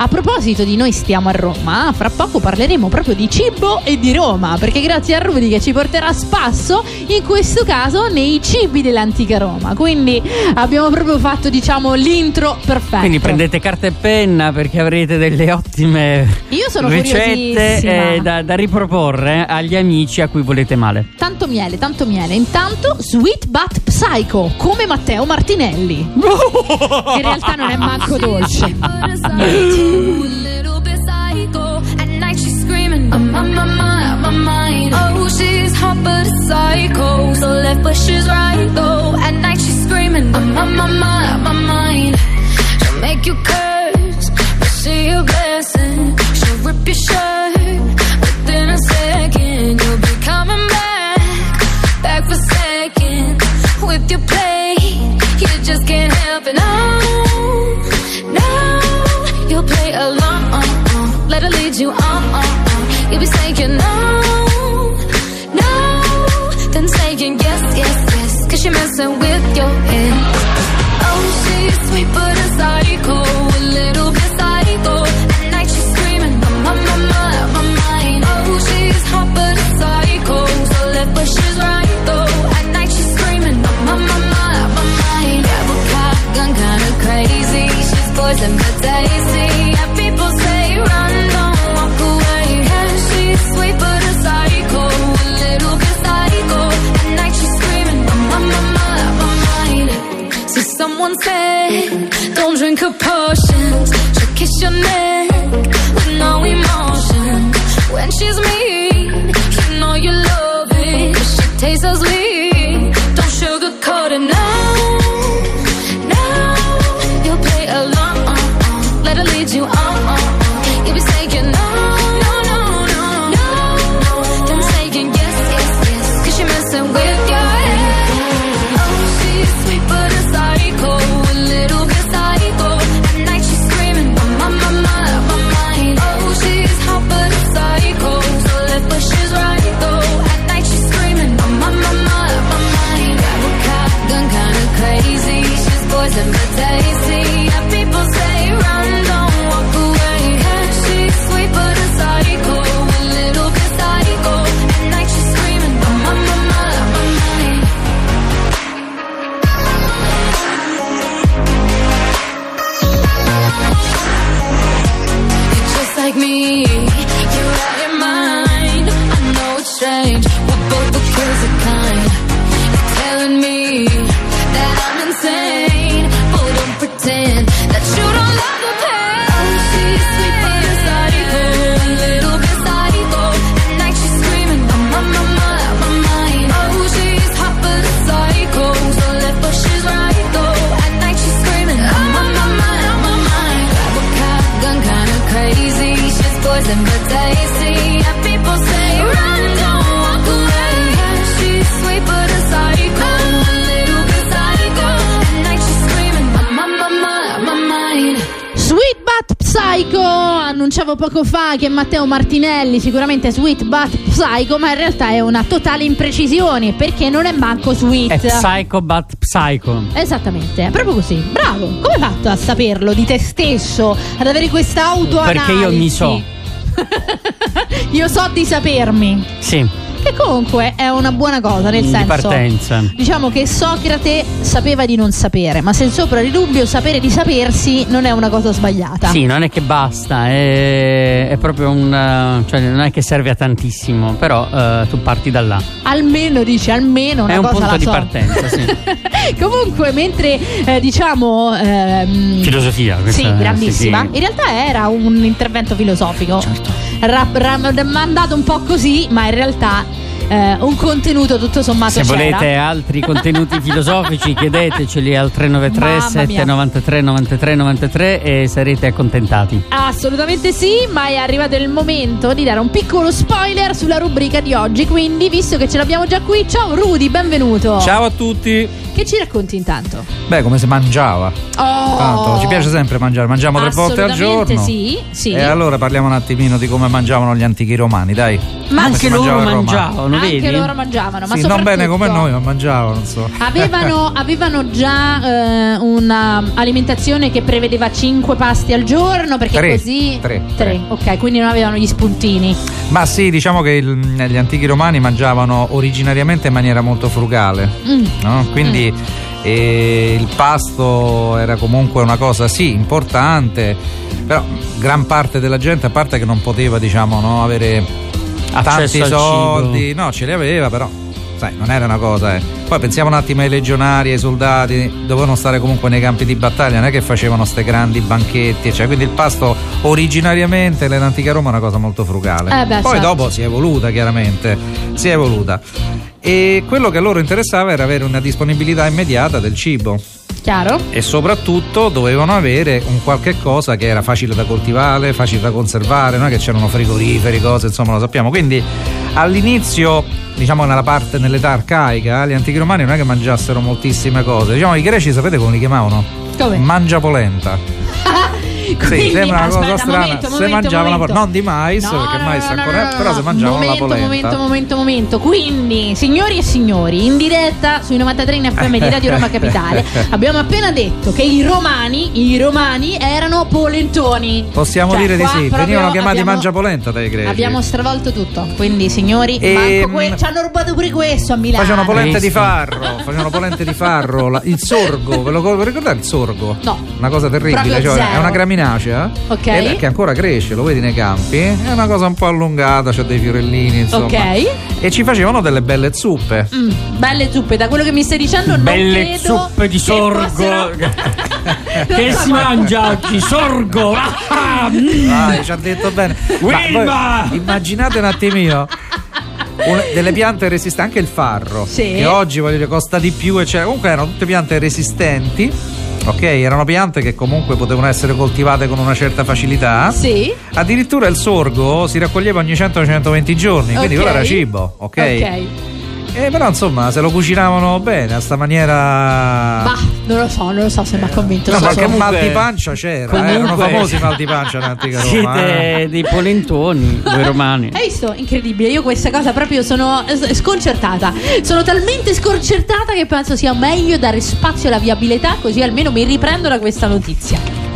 A proposito di noi stiamo a Roma, fra poco parleremo proprio di cibo e di Roma, perché grazie a Rudy che ci porterà a spasso, in questo caso nei cibi dell'antica Roma. Quindi abbiamo proprio fatto, diciamo, l'intro perfetto. Quindi prendete carta e penna perché avrete delle ottime Io sono ricette eh, da, da riproporre agli amici a cui volete male. Tanto miele, tanto miele. Intanto, Sweet But Psycho, come Matteo Martinelli. che in realtà non è manco dolce. I'm on my mind, my mind. Oh, she's hot but a psycho. So left but she's right though. At night she's screaming, I'm on my mind, my mind. She'll make you curse, but she a blessing. She'll rip your shirt within a second. You'll be coming back, back for seconds your plate. You just can't help it. No, no, you'll play along. Let her lead you on. You'll be saying no, no, then saying yes, yes, yes. Cause you're messing with your head. Oh, she's sweet but a psycho, think annunciavo poco fa che Matteo Martinelli sicuramente Sweet But Psycho, ma in realtà è una totale imprecisione perché non è manco sweet. È psycho but psycho. Esattamente, è proprio così. Bravo, come hai fatto a saperlo di te stesso, ad avere questa autoanalisi? Perché io mi so. io so di sapermi. Sì, Che comunque è una buona cosa, nel di senso. partenza. Diciamo che Socrate sapeva di non sapere, ma se sopra di dubbio sapere di sapersi non è una cosa sbagliata. Sì, non è che basta, è, è proprio un. eh, cioè non è che serve a tantissimo, però eh, tu parti da là. Almeno dice, almeno una È un cosa punto di so. partenza, sì. Comunque, mentre eh, diciamo. ehm, Filosofia, questa- Sì, grandissima. sì, sì. In realtà era un intervento filosofico. Certo. Ra- ra- mandato un po' così, ma in realtà eh, un contenuto tutto sommato Se c'era. volete altri contenuti filosofici chiedeteceli al 393 Mamma mia. 793 93 93 e sarete accontentati. Assolutamente sì, ma è arrivato il momento di dare un piccolo spoiler sulla rubrica di oggi. Quindi, visto che ce l'abbiamo già qui, ciao Rudy, benvenuto. Ciao a tutti. Che ci racconti intanto? Beh, come si mangiava. Oh, Tanto, ci piace sempre mangiare, mangiamo tre volte al giorno. Sì, sì. E allora parliamo un attimino di come mangiavano gli antichi romani, dai. Ma Come Anche loro mangiavano, anche vedi? loro mangiavano, ma Sì, non bene come noi, ma mangiavano, non so. Avevano, avevano già eh, un'alimentazione che prevedeva 5 pasti al giorno perché Tre, così tre, ok, quindi non avevano gli spuntini. Ma sì, diciamo che il- gli antichi romani mangiavano originariamente in maniera molto frugale, Mm. no? Quindi eh, il pasto era comunque una cosa, sì, importante, però gran parte della gente, a parte che non poteva, diciamo, no, avere Accesso tanti soldi, cibo. no, ce li aveva, però sai, non era una cosa, eh. Poi pensiamo un attimo ai legionari, ai soldati, dovevano stare comunque nei campi di battaglia, non è che facevano queste grandi banchetti, cioè, quindi il pasto originariamente nell'antica Roma è una cosa molto frugale. Eh beh, Poi certo. dopo si è evoluta, chiaramente, si è evoluta. E quello che a loro interessava era avere una disponibilità immediata del cibo Chiaro? e soprattutto dovevano avere un qualche cosa che era facile da coltivare, facile da conservare, non è che c'erano frigoriferi, cose, insomma lo sappiamo. Quindi all'inizio, diciamo nella parte, nell'età arcaica, gli antichi romani non è che mangiassero moltissime cose. Diciamo i greci sapete come li chiamavano? Come? Mangia polenta. Quindi, sì, sembra una cosa strana. momento, se momento, mangiavano momento. la non di mais, No, perché mais no, no, ancora no, no, però se mangiavano momento, la polenta. Momento, momento, momento. Quindi, signori e signori, in diretta sui 93 in FM di Radio Roma Capitale, abbiamo appena detto che i romani, i romani erano polentoni. Possiamo Cioè, dire di sì, venivano chiamati abbiamo- mangiapolenta dai greci. Abbiamo stravolto tutto. Quindi, signori, E- manco que- ci hanno rubato pure questo a Milano. Facevano polente di farro, facevano polente di farro, la- il sorgo, ve lo ve lo ricordate il sorgo? No. Una cosa terribile, cioè, è una graminacea Ok. ed è che ancora cresce, lo vedi nei campi, è una cosa un po' allungata, c'ha dei fiorellini, insomma. Ok. E ci facevano delle belle zuppe. Mm, belle zuppe, da quello che mi stai dicendo non Belle credo zuppe di che sorgo. fossero- che si mangia oggi? Sorgo! Ah, mm. Vai, ci ha detto bene. Ma Wilma! voi immaginate un attimino. un- delle piante resistenti, anche il farro, Sì. che oggi voglio dire costa di più, eccetera. Comunque erano tutte piante resistenti, ok? Erano piante che comunque potevano essere coltivate con una certa facilità. Sì. Addirittura il sorgo si raccoglieva ogni 100-120 giorni, quindi Ok. quello era cibo, ok? Ok. Eh, però insomma, se lo cucinavano bene, a sta maniera. Bah, non lo so, non lo so se mi ha convinto. No, so qualche comunque- mal di pancia c'era, comunque- eh, erano famosi i mal di pancia nell'antica Roma. eh. Siete dei polentoni, voi romani. Hai visto? Incredibile, io questa cosa proprio sono eh, sconcertata. Sono talmente sconcertata che penso sia meglio dare spazio alla viabilità, così almeno mi riprendo da questa notizia.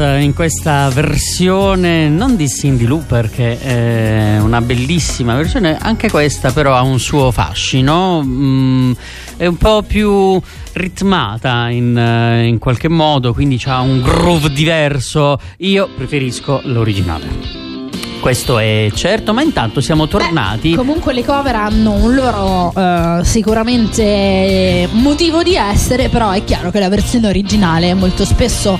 In questa versione non di Cindy Looper che è una bellissima versione, anche questa però ha un suo fascino, mm, è un po' più ritmata in, eh, in qualche modo, quindi ha un groove diverso. Io preferisco l'originale. Questo è certo, ma intanto siamo tornati. Beh, comunque le cover hanno un loro eh, sicuramente motivo di essere, però è chiaro che la versione originale molto spesso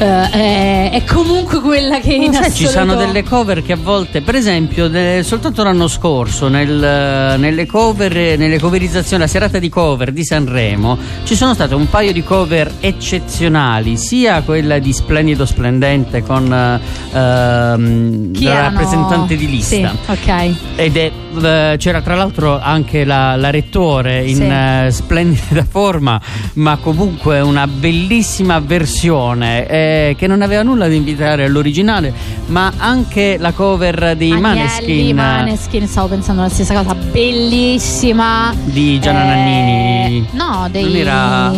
eh, è, è comunque quella che in sai, assoluto... ci sono delle cover che a volte, per esempio, de- soltanto l'anno scorso, nel- nelle cover, nelle coverizzazioni, la serata di cover di Sanremo, ci sono state un paio di cover eccezionali, sia quella di Splendido Splendente con eh, ehm, la rappresentante di lista. Sì, ok. Ed è, eh, c'era tra l'altro anche la, la rettore in Sì. eh, splendida forma, ma comunque una bellissima versione eh, che non aveva nulla da invitare all'originale, ma anche la cover dei Agnelli, Maneskin, Maneskin, stavo pensando la stessa cosa, bellissima. di Gianna Eh, Nannini. No, dei... Non era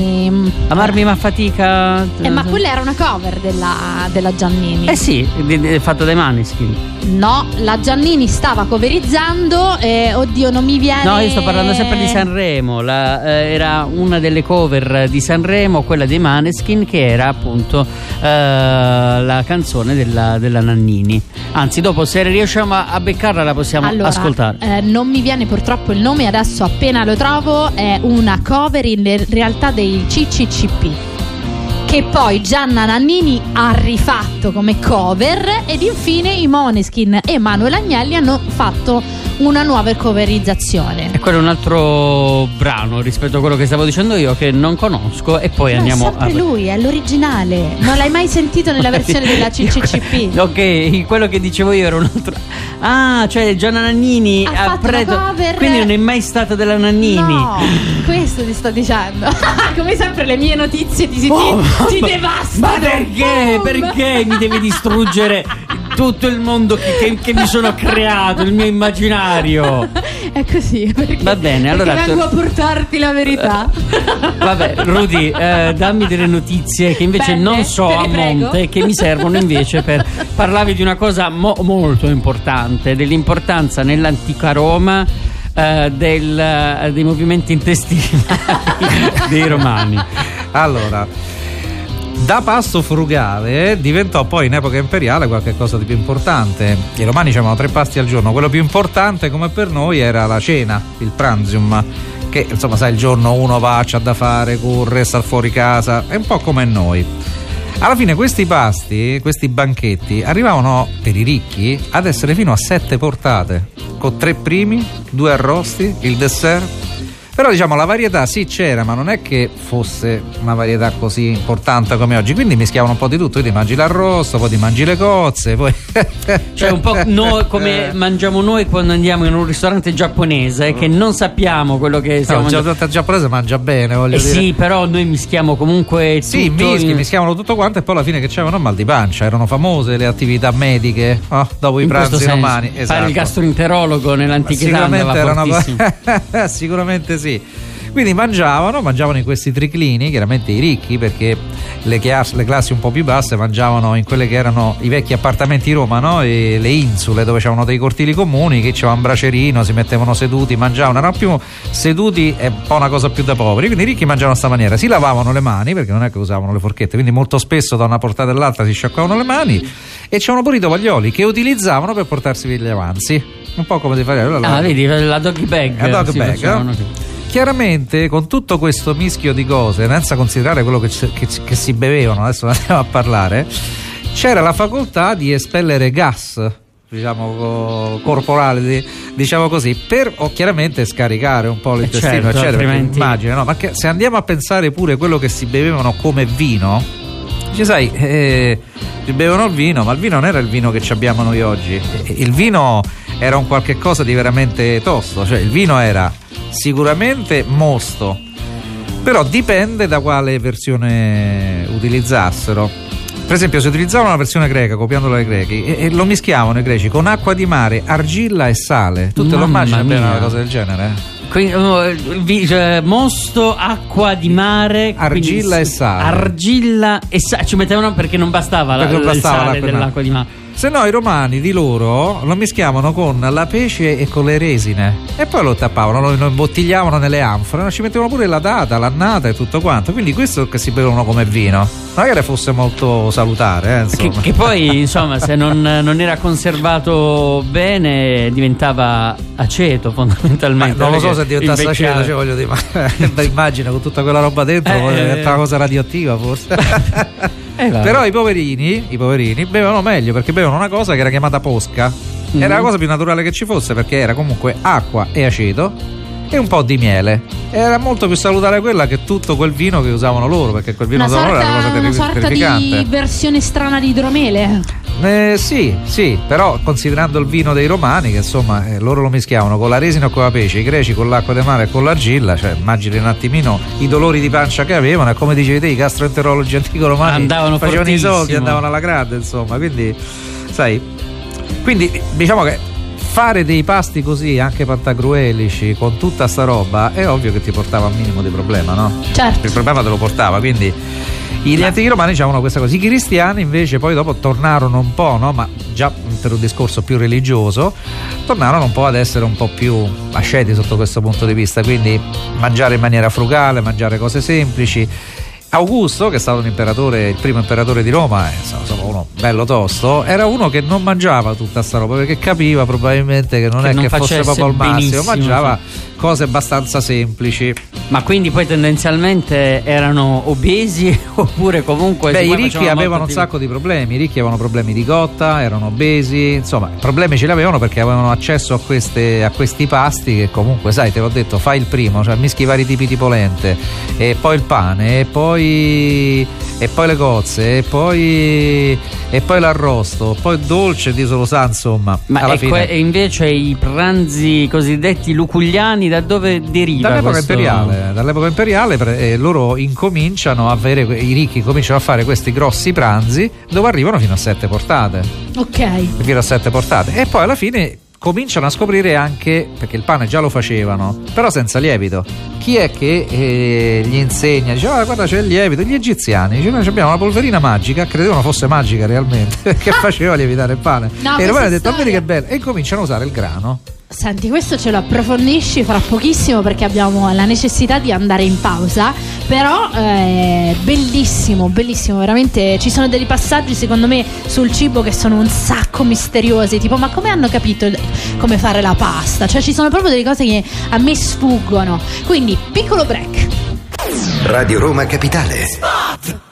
Amarmi ma fatica. Eh, ma quella era una cover della, della Giannini. Eh sì, di- di- fatto dai Maneskin. No, la Giannini stava coverizzando e oddio non mi viene... No, io sto parlando sempre di Sanremo. la- eh, era una delle cover di Sanremo, quella dei Maneskin, che era appunto eh, la canzone della, della Nannini. Anzi, dopo, se riusciamo a, a beccarla, la possiamo Allora, ascoltare. eh, non mi viene purtroppo il nome, adesso appena lo trovo, è una cover in realtà dei CCCP. Che poi Gianna Nannini ha rifatto come cover ed infine i Moneskin e Manuel Agnelli hanno fatto una nuova coverizzazione. E quello è un altro brano rispetto a quello che stavo dicendo io, che non conosco. E poi No, andiamo è sempre a. lui, è l'originale. Non l'hai mai sentito nella versione della CCCP? Ok, quello che dicevo io era un altro. Ah, cioè Gianna Nannini Ha fatto preso- cover- Quindi non è mai stata della Nannini. No, questo ti sto dicendo. Come sempre le mie notizie ti, ti, Oh, ti ma- devastano. Ma perché? Boom! Perché mi devi distruggere tutto il mondo che, che- che mi sono creato, il mio immaginario? È così. Perché, Va bene, allora vengo a portarti la verità. Vabbè, Rudy, eh, dammi delle notizie che invece Bene, non so a prego. monte e che mi servono invece per parlare di una cosa mo- molto importante, dell'importanza nell'antica Roma eh, del, eh, dei movimenti intestinali dei romani. Allora, da pasto frugale diventò poi in epoca imperiale qualcosa di più importante. I romani avevano tre pasti al giorno, quello più importante come per noi era la cena, il pranzium, che insomma sai il giorno uno va, c'ha da fare, corre, sta fuori casa, è un po' come noi. Alla fine questi pasti, questi banchetti, arrivavano per i ricchi ad essere fino a sette portate, con tre primi, due arrosti, il dessert. Però diciamo la varietà sì c'era, ma non è che fosse una varietà così importante come oggi. Quindi mischiavano un po' di tutto. Quindi mangi l'arrosto, poi ti mangi le cozze, poi. Cioè un po' noi, come mangiamo noi quando andiamo in un ristorante giapponese che non sappiamo quello che No, stiamo il mangiando. giapponese giapponese mangia bene, voglio Eh dire. sì, però noi mischiamo comunque Sì, tutto mischi, in- mischiavano tutto quanto e poi alla fine che c'erano mal di pancia, erano famose le attività mediche oh, dopo i in questo pranzi romani. Fare Esatto. il gastroenterologo nell'antichità Sicuramente era una fortissimo. cosa. Sicuramente sì. Quindi mangiavano, mangiavano in questi triclini, chiaramente i ricchi, perché le, chias- le classi un po' più basse mangiavano in quelle che erano i vecchi appartamenti di Roma, no? E le insule dove c'erano dei cortili comuni, che c'era un bracerino, si mettevano seduti, mangiavano, erano più seduti, è un po' una cosa più da poveri. Quindi i ricchi mangiavano a sta maniera, si lavavano le mani, perché non è che usavano le forchette, quindi molto spesso da una portata all'altra si sciacquavano le mani e c'erano pure i tovaglioli che utilizzavano per portarsi via gli avanzi. Un po' come si fa Ah, vedi, la doggy bag. La dog bag, facevano eh? Chiaramente con tutto questo mischio di cose, senza considerare quello che, che- che si bevevano, adesso ne andiamo a parlare, c'era la facoltà di espellere gas, diciamo co- corporale, di- diciamo così, per o chiaramente scaricare un po' l'intestino, certo, eccetera. altrimenti- Immagina, no? Ma che- se andiamo a pensare pure quello che si bevevano come vino, ci sai, eh, si bevevano il vino, ma il vino non era il vino che ci abbiamo noi oggi. Il vino era un qualche cosa di veramente tosto, cioè il vino era sicuramente mosto, però dipende da quale versione utilizzassero. Per esempio, se utilizzavano la versione greca, copiandola dai grechi, e, e lo mischiavano i greci con acqua di mare, argilla e sale. Tu te lo immagini bene una cosa del genere? Quindi, oh, vi- cioè, mosto, acqua di mare, Argilla quindi- e sale. Argilla e sale. Ci mettevano perché non bastava la, Perché non il bastava l'acqua dell'acqua di mare. Se no, i romani di loro lo mischiavano con la pece e con le resine e poi lo tappavano, lo, lo imbottigliavano nelle anfore, ci mettevano pure la data, l'annata e tutto quanto. Quindi questo che si bevevano come vino. Non è che fosse molto salutare, eh, Che, che poi, insomma, se non, non era conservato bene, diventava aceto Ma fondamentalmente. non lo so se diventasse invecchiava. aceto, cioè, voglio dire, ma beh, immagina con tutta quella roba dentro, Eh, poi eh, diventa una cosa radioattiva forse. Eh. Però i poverini, i poverini bevevano meglio perché bevevano una cosa che era chiamata posca. Mhm. Era la cosa più naturale che ci fosse perché era comunque acqua e aceto e un po' di miele. Era molto più salutare quella che tutto quel vino che usavano loro, perché quel vino Una usavano loro era una cosa una terri- sorta di terrificante. versione strana di idromele. Eh, sì, sì, però considerando il vino dei romani, che insomma eh, loro lo mischiavano con la resina o con la pece, i greci con l'acqua di mare e con l'argilla, cioè immagini un attimino i dolori di pancia che avevano e come dicevi te i gastroenterologi antico romani Andavano facevano i soldi, fortissimo. andavano alla grande, insomma, quindi sai, quindi diciamo che fare dei pasti così anche pantagruelici con tutta sta roba è ovvio che ti portava un minimo di problema, no? Certo. il problema te lo portava quindi gli antichi romani dicevano questa cosa. I cristiani invece poi dopo tornarono un po' no? ma già per un discorso più religioso tornarono un po' ad essere un po' più asceti sotto questo punto di vista. Quindi mangiare in maniera frugale mangiare cose semplici Augusto, che è stato un imperatore, il primo imperatore di Roma, eh, insomma, uno bello tosto, era uno che non mangiava tutta sta roba perché capiva probabilmente che non Che è non che fosse proprio il massimo, mangiava cose abbastanza semplici. Ma quindi poi tendenzialmente erano obesi oppure comunque... Beh, i ricchi avevano un sacco di problemi, i ricchi avevano problemi di gotta, erano obesi, insomma, problemi ce li avevano perché avevano accesso a, queste- a questi pasti che comunque, sai, te l'ho detto, fai il primo, cioè mischi vari tipi di polente, e poi il pane, e poi, e poi le cozze, e poi, e poi l'arrosto, poi il dolce, Dio se lo sa, insomma, Ma alla e, e invece i pranzi cosiddetti luculliani da dove deriva Dall'epoca questo? imperiale, dall'epoca imperiale eh, loro incominciano a avere, i ricchi cominciano a fare questi grossi pranzi dove arrivano fino a sette portate. Ok. fino a sette portate e poi alla fine cominciano a scoprire anche perché il pane già lo facevano però senza lievito. Chi è che eh, gli insegna? Dice "Ah, guarda c'è il lievito. Gli egiziani dice noi abbiamo una polverina magica. Credevano fosse magica realmente perché faceva lievitare il pane. No, e i romani questa hanno detto "Ah, vedi che bello. E cominciano a usare il grano Senti, questo ce lo approfondisci fra pochissimo perché abbiamo la necessità di andare in pausa. Però eh, bellissimo, bellissimo, veramente ci sono dei passaggi secondo me sul cibo che sono un sacco misteriosi, tipo ma come hanno capito come fare la pasta? Cioè ci sono proprio delle cose che a me sfuggono. Quindi, piccolo break. Radio Roma Capitale.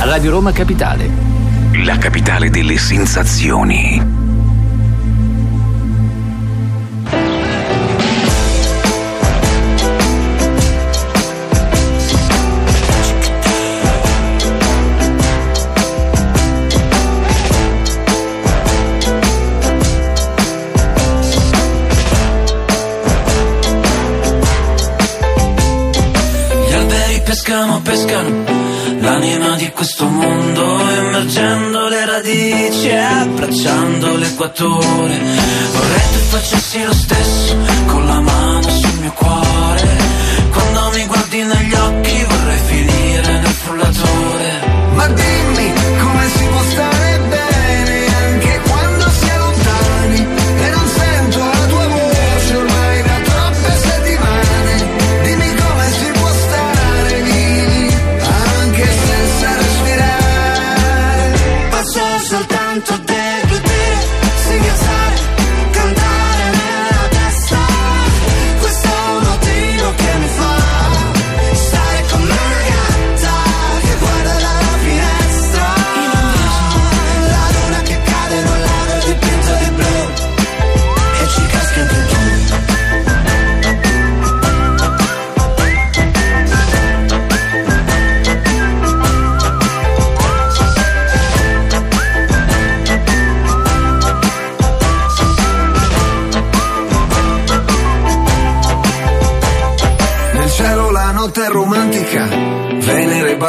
Radio Roma Capitale. La capitale delle sensazioni. Gli alberi pescano, pescano questo mondo, emergendo le radici e abbracciando l'equatore. Vorrei tu facessi lo stesso con la mano sul mio cuore. Quando mi guardi negli occhi vorrei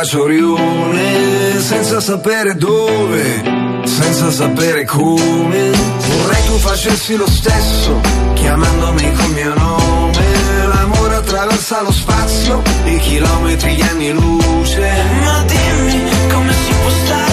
Venere bacio Orione, senza sapere dove, senza sapere come. Vorrei tu facessi lo stesso, chiamandomi col mio nome. L'amore attraversa lo spazio, i chilometri, gli anni luce. Ma dimmi come si può stare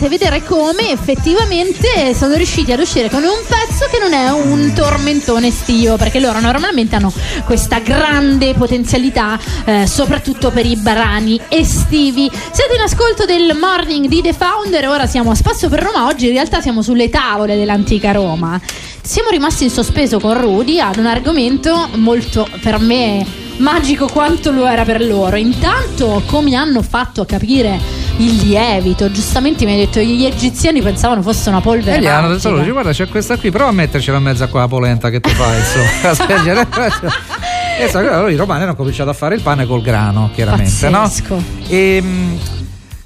interessante vedere come effettivamente sono riusciti ad uscire con un pezzo che non è un tormentone estivo, perché loro normalmente hanno questa grande potenzialità, eh, soprattutto per i brani estivi. Siete in ascolto del morning di The Founder, ora siamo a Spasso per Roma, oggi in realtà siamo sulle tavole dell'antica Roma. Siamo rimasti in sospeso con Rudy ad un argomento molto per me magico quanto lo era per loro. Intanto, come hanno fatto a capire il lievito? Giustamente mi hai detto gli egiziani pensavano fosse una polvere. E gli hanno detto, dice, guarda c'è questa qui, prova a mettercela in mezzo a quella polenta che tu fai, insomma. Spegnere. E so, allora i romani hanno cominciato a fare il pane col grano, chiaramente, Pazzesco. no? E mh,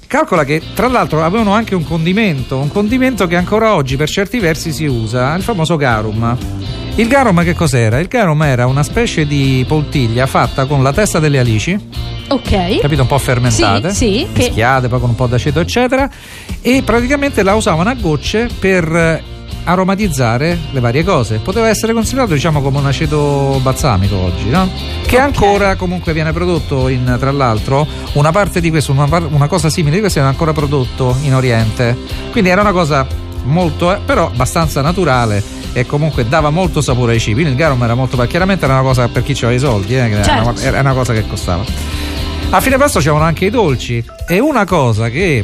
calcola che tra l'altro avevano anche un condimento, un condimento che ancora oggi per certi versi si usa, il famoso garum. Il garum che cos'era? Il garum era una specie di poltiglia fatta con la testa delle alici, Ok. capito? Un po' fermentate, Sì, sì, che- mischiate poi con un po' d'aceto, eccetera, e praticamente la usavano a gocce per eh, aromatizzare le varie cose. Poteva essere considerato, diciamo, come un aceto balsamico oggi, no? Che ancora comunque viene prodotto in, tra l'altro, una parte di questo, una, una cosa simile di questo viene ancora prodotto in Oriente. Quindi era una cosa molto, eh, però abbastanza naturale e comunque dava molto sapore ai cibi. Il garum era molto, chiaramente era una cosa per chi aveva i soldi, eh, che era, Certo. una, era una cosa che costava. A fine pasto c'erano anche i dolci e una cosa che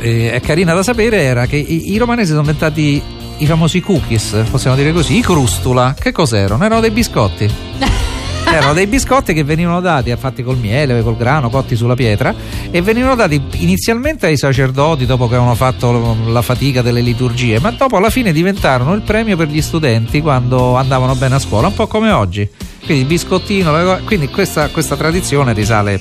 eh, è carina da sapere era che i, i romanesi sono diventati i famosi cookies, possiamo dire così, i crustula. Che cos'erano? Erano dei biscotti. Erano dei biscotti che venivano dati, fatti col miele, col grano, cotti sulla pietra, e venivano dati inizialmente ai sacerdoti dopo che avevano fatto la fatica delle liturgie, ma dopo alla fine diventarono il premio per gli studenti quando andavano bene a scuola, un po' come oggi. Quindi il biscottino, quindi questa, questa tradizione risale,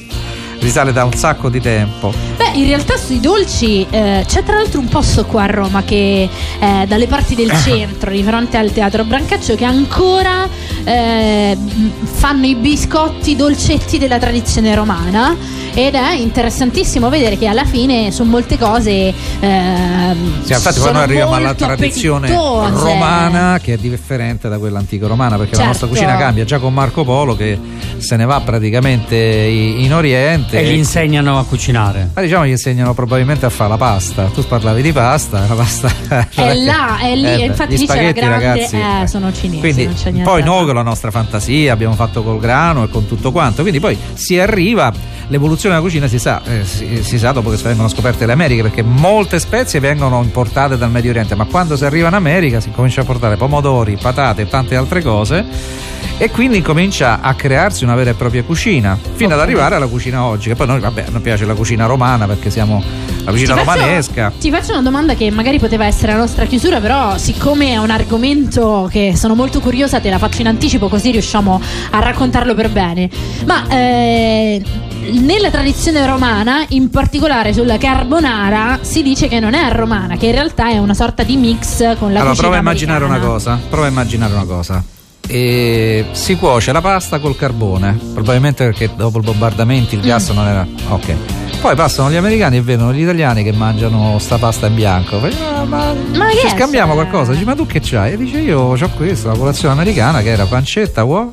risale da un sacco di tempo. Beh, in realtà sui dolci eh, c'è tra l'altro un posto qua a Roma che è dalle parti del centro, di fronte al teatro Brancaccio, che ancora eh, fanno i biscotti dolcetti della tradizione romana. Ed è interessantissimo vedere che alla fine su molte cose. ehm, Sì, infatti poi noi arriviamo alla tradizione appetitose. romana che è differente da quella antica romana perché la Certo. nostra cucina cambia già con Marco Polo che se ne va praticamente in Oriente E gli insegnano a cucinare. ma diciamo gli insegnano probabilmente a fare la pasta tu parlavi di pasta la pasta È là, è lì, Eh infatti gli lì c'è la spaghetti, grande. ragazzi, eh, sono cinesi. quindi non c'è niente poi noi con la nostra fantasia abbiamo fatto col grano e con tutto quanto quindi poi si arriva l'evoluzione della cucina si sa, eh, si, si sa dopo che vengono scoperte le Americhe perché molte spezie vengono importate dal Medio Oriente ma quando si arriva in America si comincia a portare pomodori, patate e tante altre cose e quindi comincia a crearsi una vera e propria cucina fino ad arrivare alla cucina oggi che poi noi vabbè non piace la cucina romana perché siamo la cucina Ti faccio- romanesca Ti faccio una domanda che magari poteva essere la nostra chiusura, però siccome è un argomento che sono molto curiosa, te la faccio in anticipo così riusciamo a raccontarlo per bene. Ma eh, nella tradizione romana, in particolare sulla carbonara, si dice che non è romana, che in realtà è una sorta di mix con la allora, cucina prova a immaginare una cosa. Prova a immaginare una cosa. E si cuoce la pasta col carbone, probabilmente perché dopo i bombardamenti il gas non era. Ok. Poi passano gli americani e vedono gli italiani che mangiano sta pasta in bianco. "Ah, ma Ma ci scambiamo qualcosa? Dice, ma tu che c'hai? E dice io ho questa, la colazione americana che era pancetta, uova.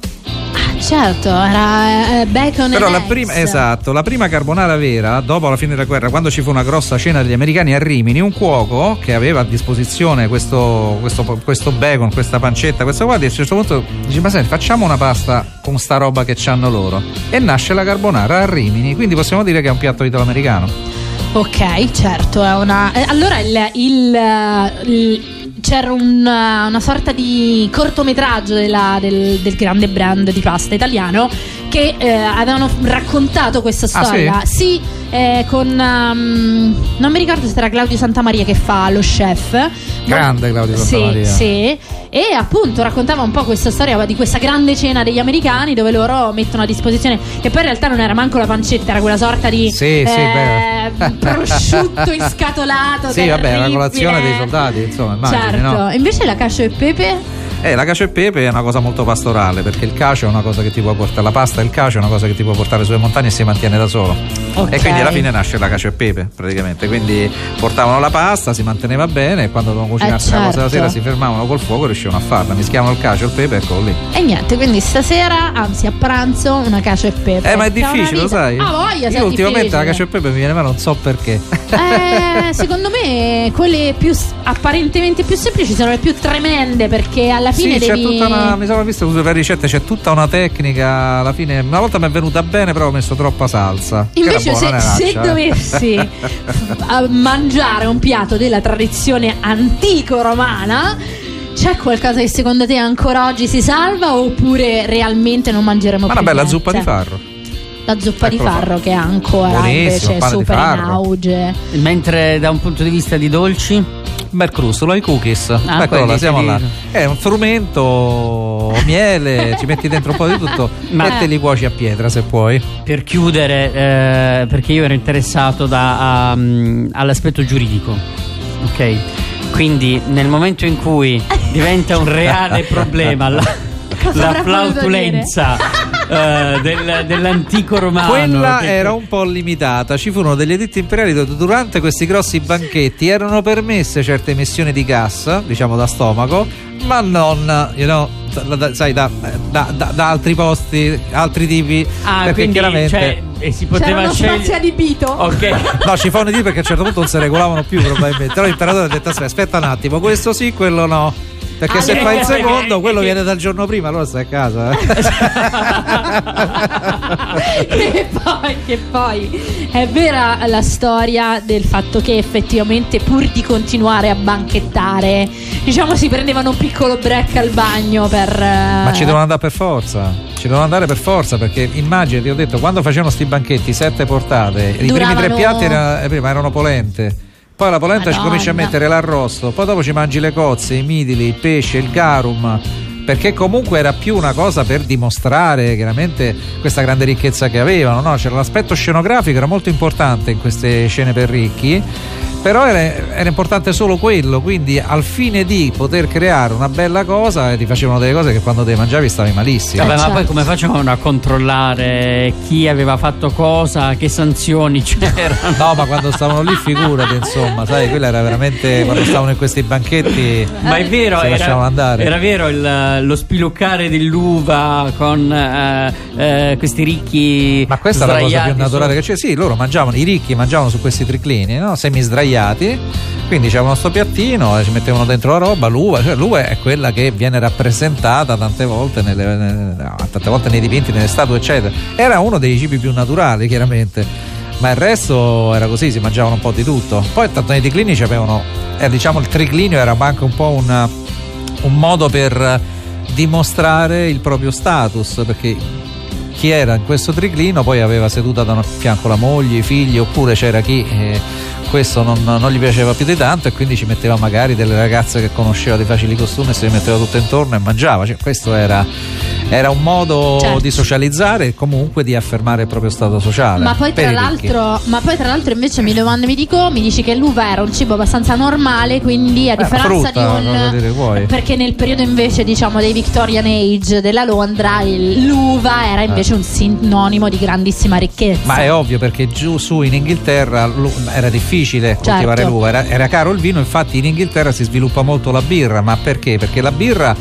Certo, era eh, bacon Però la prima, esatto, la prima carbonara vera, dopo la fine della guerra, quando ci fu una grossa cena degli americani a Rimini, un cuoco che aveva a disposizione questo, questo, questo bacon, questa pancetta, questa qua, a un certo punto dice: Ma senti, facciamo una pasta con sta roba che c'hanno loro. E nasce la carbonara a Rimini, quindi possiamo dire che è un piatto italo-americano. Ok, certo, è una. eh, allora il. il- il- c'era un- una sorta di cortometraggio della- del, del grande brand di pasta italiano che eh, avevano raccontato questa Ah, storia. sì, eh, con. um, non mi ricordo se era Claudio Santamaria che fa lo chef. Grande Claudio sì, Santamaria. sì, e appunto raccontava un po' questa storia di questa grande cena degli americani dove loro mettono a disposizione, che poi in realtà non era manco la pancetta, era quella sorta di Sì, sì, eh, beh. prosciutto inscatolato. Sì, vabbè, la terribile. colazione dei soldati, insomma, immagini, Certo, no? invece la cacio e pepe. Eh, la cacio e pepe è una cosa molto pastorale perché il cacio è una cosa che ti può portare, la pasta e il cacio è una cosa che ti può portare sulle montagne e si mantiene da solo. Ok. E quindi alla fine nasce la cacio e pepe praticamente. Quindi portavano la pasta, si manteneva bene e quando dovevano cucinarsi Eh, la cosa la certo. sera si fermavano col fuoco e riuscivano a farla. Mischiavano il cacio e il pepe e eccolo lì. E niente, quindi stasera, anzi a pranzo, una cacio e pepe. Eh, ma è una difficile, lo sai? Ah, voglia, Io ultimamente la difficile. cacio e pepe mi viene male, non so perché. Eh, secondo me quelle più apparentemente più semplici sono le più tremende perché alla fine sì, c'è devi tutta una. Mi sono visto sulle ricette, c'è tutta una tecnica. Alla fine, una volta mi è venuta bene, però ho messo troppa salsa. che era Invece, buona, se, se eh. dovessi a mangiare un piatto della tradizione antico-romana, c'è qualcosa che secondo te ancora oggi si salva oppure realmente non mangeremo Ma più una bella niente? zuppa di farro. La zuppa di Eccola qua. farro che è ancora Buonissimo, invece di super in auge. Mentre da un punto di vista di dolci, Bel crustolo, i cookies. Ah, Eccola, quelli là, siamo là. È un frumento, miele, ci metti dentro un po' di tutto Ma- e te li cuoci a pietra se puoi. per chiudere, eh, perché io ero interessato da- mm, all'aspetto giuridico, ok? Quindi nel momento in cui diventa un reale problema la, flautulenza eh, del- dell'antico romano, Quella che- era un po' limitata. Ci furono degli editti imperiali dove durante questi grossi banchetti erano permesse certe emissioni di gas, diciamo da stomaco, ma non, you know, da- da- sai, da, da- da- da altri posti, altri tipi. Ah, perché quindi, chiaramente. cioè, e si poteva uno spazio scegliere. adibito. Ok. No, ci fa un di perché a un certo punto non si regolavano più probabilmente. Però l'imperatore ha detto aspetta, aspetta un attimo, questo sì, quello no. Perché Ah, se fai il secondo, quello viene dal giorno prima, allora stai a casa. eh. che poi, che poi è vera la storia del fatto che effettivamente pur di continuare a banchettare, diciamo si prendevano un piccolo break al bagno per... Ma ci devono andare per forza. Ci devono andare per forza perché immagini, ti ho detto, quando facevano sti banchetti, sette portate, i primi Duravano- tre piatti era- eh, prima erano polente. Poi la polenta ci Madonna. cominci a mettere l'arrosto, poi dopo ci mangi le cozze, i midili, il pesce, il garum. Perché comunque era più una cosa per dimostrare chiaramente questa grande ricchezza che avevano. No? C'era l'aspetto scenografico, era molto importante in queste scene per ricchi. Però era, era importante solo quello, quindi al fine di poter creare una bella cosa eh, ti facevano delle cose che quando te le mangiavi stavi malissimo. Vabbè, ma certo. poi come facevano a controllare chi aveva fatto cosa, che sanzioni c'erano? No, ma quando stavano lì, figurati, insomma, sai, quella era veramente quando stavano in questi banchetti. Ma è vero, Si lasciavano era, andare. era vero il- lo spiluccare dell'uva con eh, eh, questi ricchi. Ma questa è la cosa più naturale su- che c'è. Sì, loro mangiavano, i ricchi mangiavano su questi triclini, no? semi sdraiati. Quindi c'erano sto piattino, e ci mettevano dentro la roba, l'uva, cioè l'uva è quella che viene rappresentata tante volte, nelle- no, tante volte nei dipinti, nelle statue, eccetera. Era uno dei cibi più naturali, chiaramente. Ma il resto era così, si mangiavano un po' di tutto. Poi tanto nei triclini c'avevano, eh, diciamo il triclinio era anche un po' un, un modo per dimostrare il proprio status, perché chi era in questo triclino poi aveva seduta da un fianco la moglie, i figli, oppure c'era chi eh, questo non, non gli piaceva più di tanto e quindi ci metteva magari delle ragazze che conosceva di facili costumi e se li metteva tutto intorno e mangiava. Cioè, questo era, era un modo Certo. di socializzare e comunque di affermare il proprio stato sociale. Ma poi, tra l'altro, ma poi tra l'altro invece mi domando, mi dico, mi dici che l'uva era un cibo abbastanza normale, quindi a Beh, differenza frutta, di cosa dire un... vuoi? Perché nel periodo invece diciamo dei Victorian Age della Londra il- l'uva era invece un sinonimo di grandissima ricchezza. Ma è ovvio perché giù su in Inghilterra era difficile coltivare Certo. l'uva, era, era caro il vino, infatti in Inghilterra si sviluppa molto la birra, ma perché? Perché la birra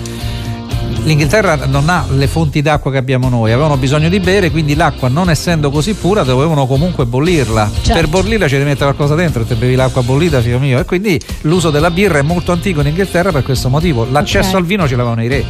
l'Inghilterra non ha le fonti d'acqua che abbiamo noi, avevano bisogno di bere, quindi l'acqua non essendo così pura dovevano comunque bollirla. Certo. Per bollirla ci devi mettere qualcosa dentro e te bevi l'acqua bollita, figlio mio. E quindi l'uso della birra è molto antico in Inghilterra per questo motivo. L'accesso Ok. al vino ce l'avevano i re.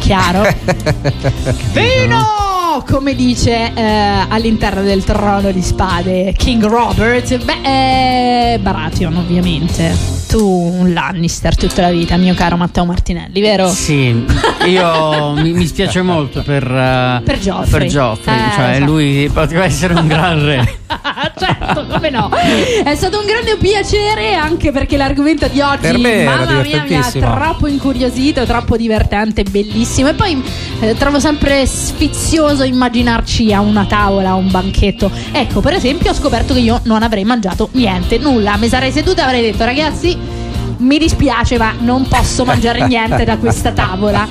Chiaro? Vino! Come dice eh, all'interno del trono di spade King Robert, beh, eh, Baratheon ovviamente. Tu un Lannister tutta la vita, mio caro Matteo Martinelli, vero? Sì, io mi, mi spiace molto per, eh, Per Joffrey. per Joffrey, Eh, cioè so. lui poteva essere un gran re. certo, come no? È stato un grande piacere anche perché l'argomento di oggi, Per me mamma mia, mi ha troppo incuriosito, troppo divertente, bellissimo. E poi eh, trovo sempre sfizioso immaginarci a una tavola, a un banchetto. Ecco, per esempio, ho scoperto che io non avrei mangiato niente, nulla. Mi sarei seduta e avrei detto, ragazzi. Mi dispiace, ma non posso mangiare niente da questa tavola.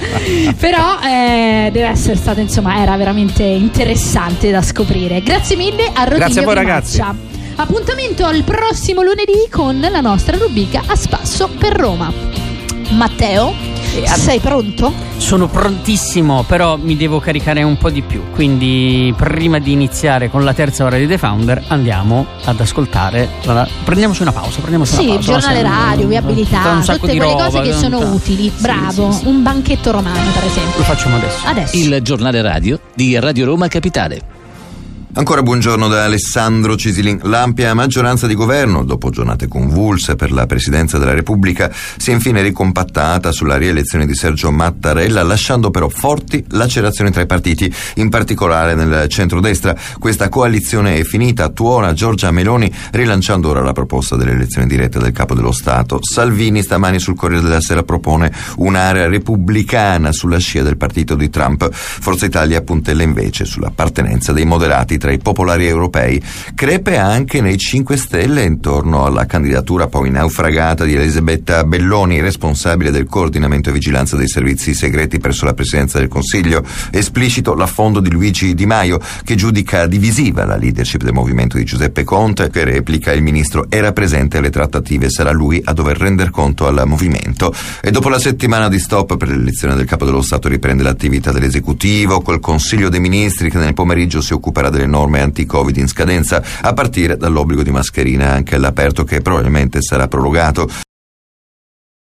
Però eh, deve essere stato, insomma, era veramente interessante da scoprire. Grazie mille a Rodrigo Grazie a voi, ragazzi. Maccia. Appuntamento al prossimo lunedì con la nostra rubrica A Spasso per Roma. Matteo, sei pronto? Sono prontissimo, però mi devo caricare un po' di più. Quindi, prima di iniziare con la terza ora di The Founder, andiamo ad ascoltare. la- Prendiamoci una pausa. Prendiamoci Sì, una pausa. giornale radio, viabilità, un sacco tutte di quelle roba, cose che sono tanta- utili. Sì, Bravo, sì, sì. un banchetto romano, per esempio. Lo facciamo adesso. Adesso. Il giornale radio di Radio Roma Capitale. Ancora buongiorno da Alessandro Cisilin. L'ampia maggioranza di governo, dopo giornate convulse per la presidenza della Repubblica, si è infine ricompattata sulla rielezione di Sergio Mattarella, lasciando però forti lacerazioni tra i partiti, in particolare nel centrodestra. Questa coalizione è finita, tuona Giorgia Meloni, rilanciando ora la proposta delle elezioni dirette del capo dello Stato. Salvini stamani sul Corriere della Sera propone un'area repubblicana sulla scia del partito di Trump. Forza Italia puntella invece sull'appartenenza dei moderati tra i popolari europei. Crepe anche nei 5 Stelle intorno alla candidatura poi naufragata di Elisabetta Belloni, responsabile del coordinamento e vigilanza dei servizi segreti presso la Presidenza del Consiglio. Esplicito l'affondo di Luigi Di Maio, che giudica divisiva la leadership del movimento di Giuseppe Conte, che replica il ministro era presente alle trattative, sarà lui a dover render conto al movimento. E dopo la settimana di stop per l'elezione del capo dello Stato riprende l'attività dell'esecutivo col Consiglio dei Ministri che nel pomeriggio si occuperà delle norme anti-Covid in scadenza, a partire dall'obbligo di mascherina anche all'aperto che probabilmente sarà prorogato.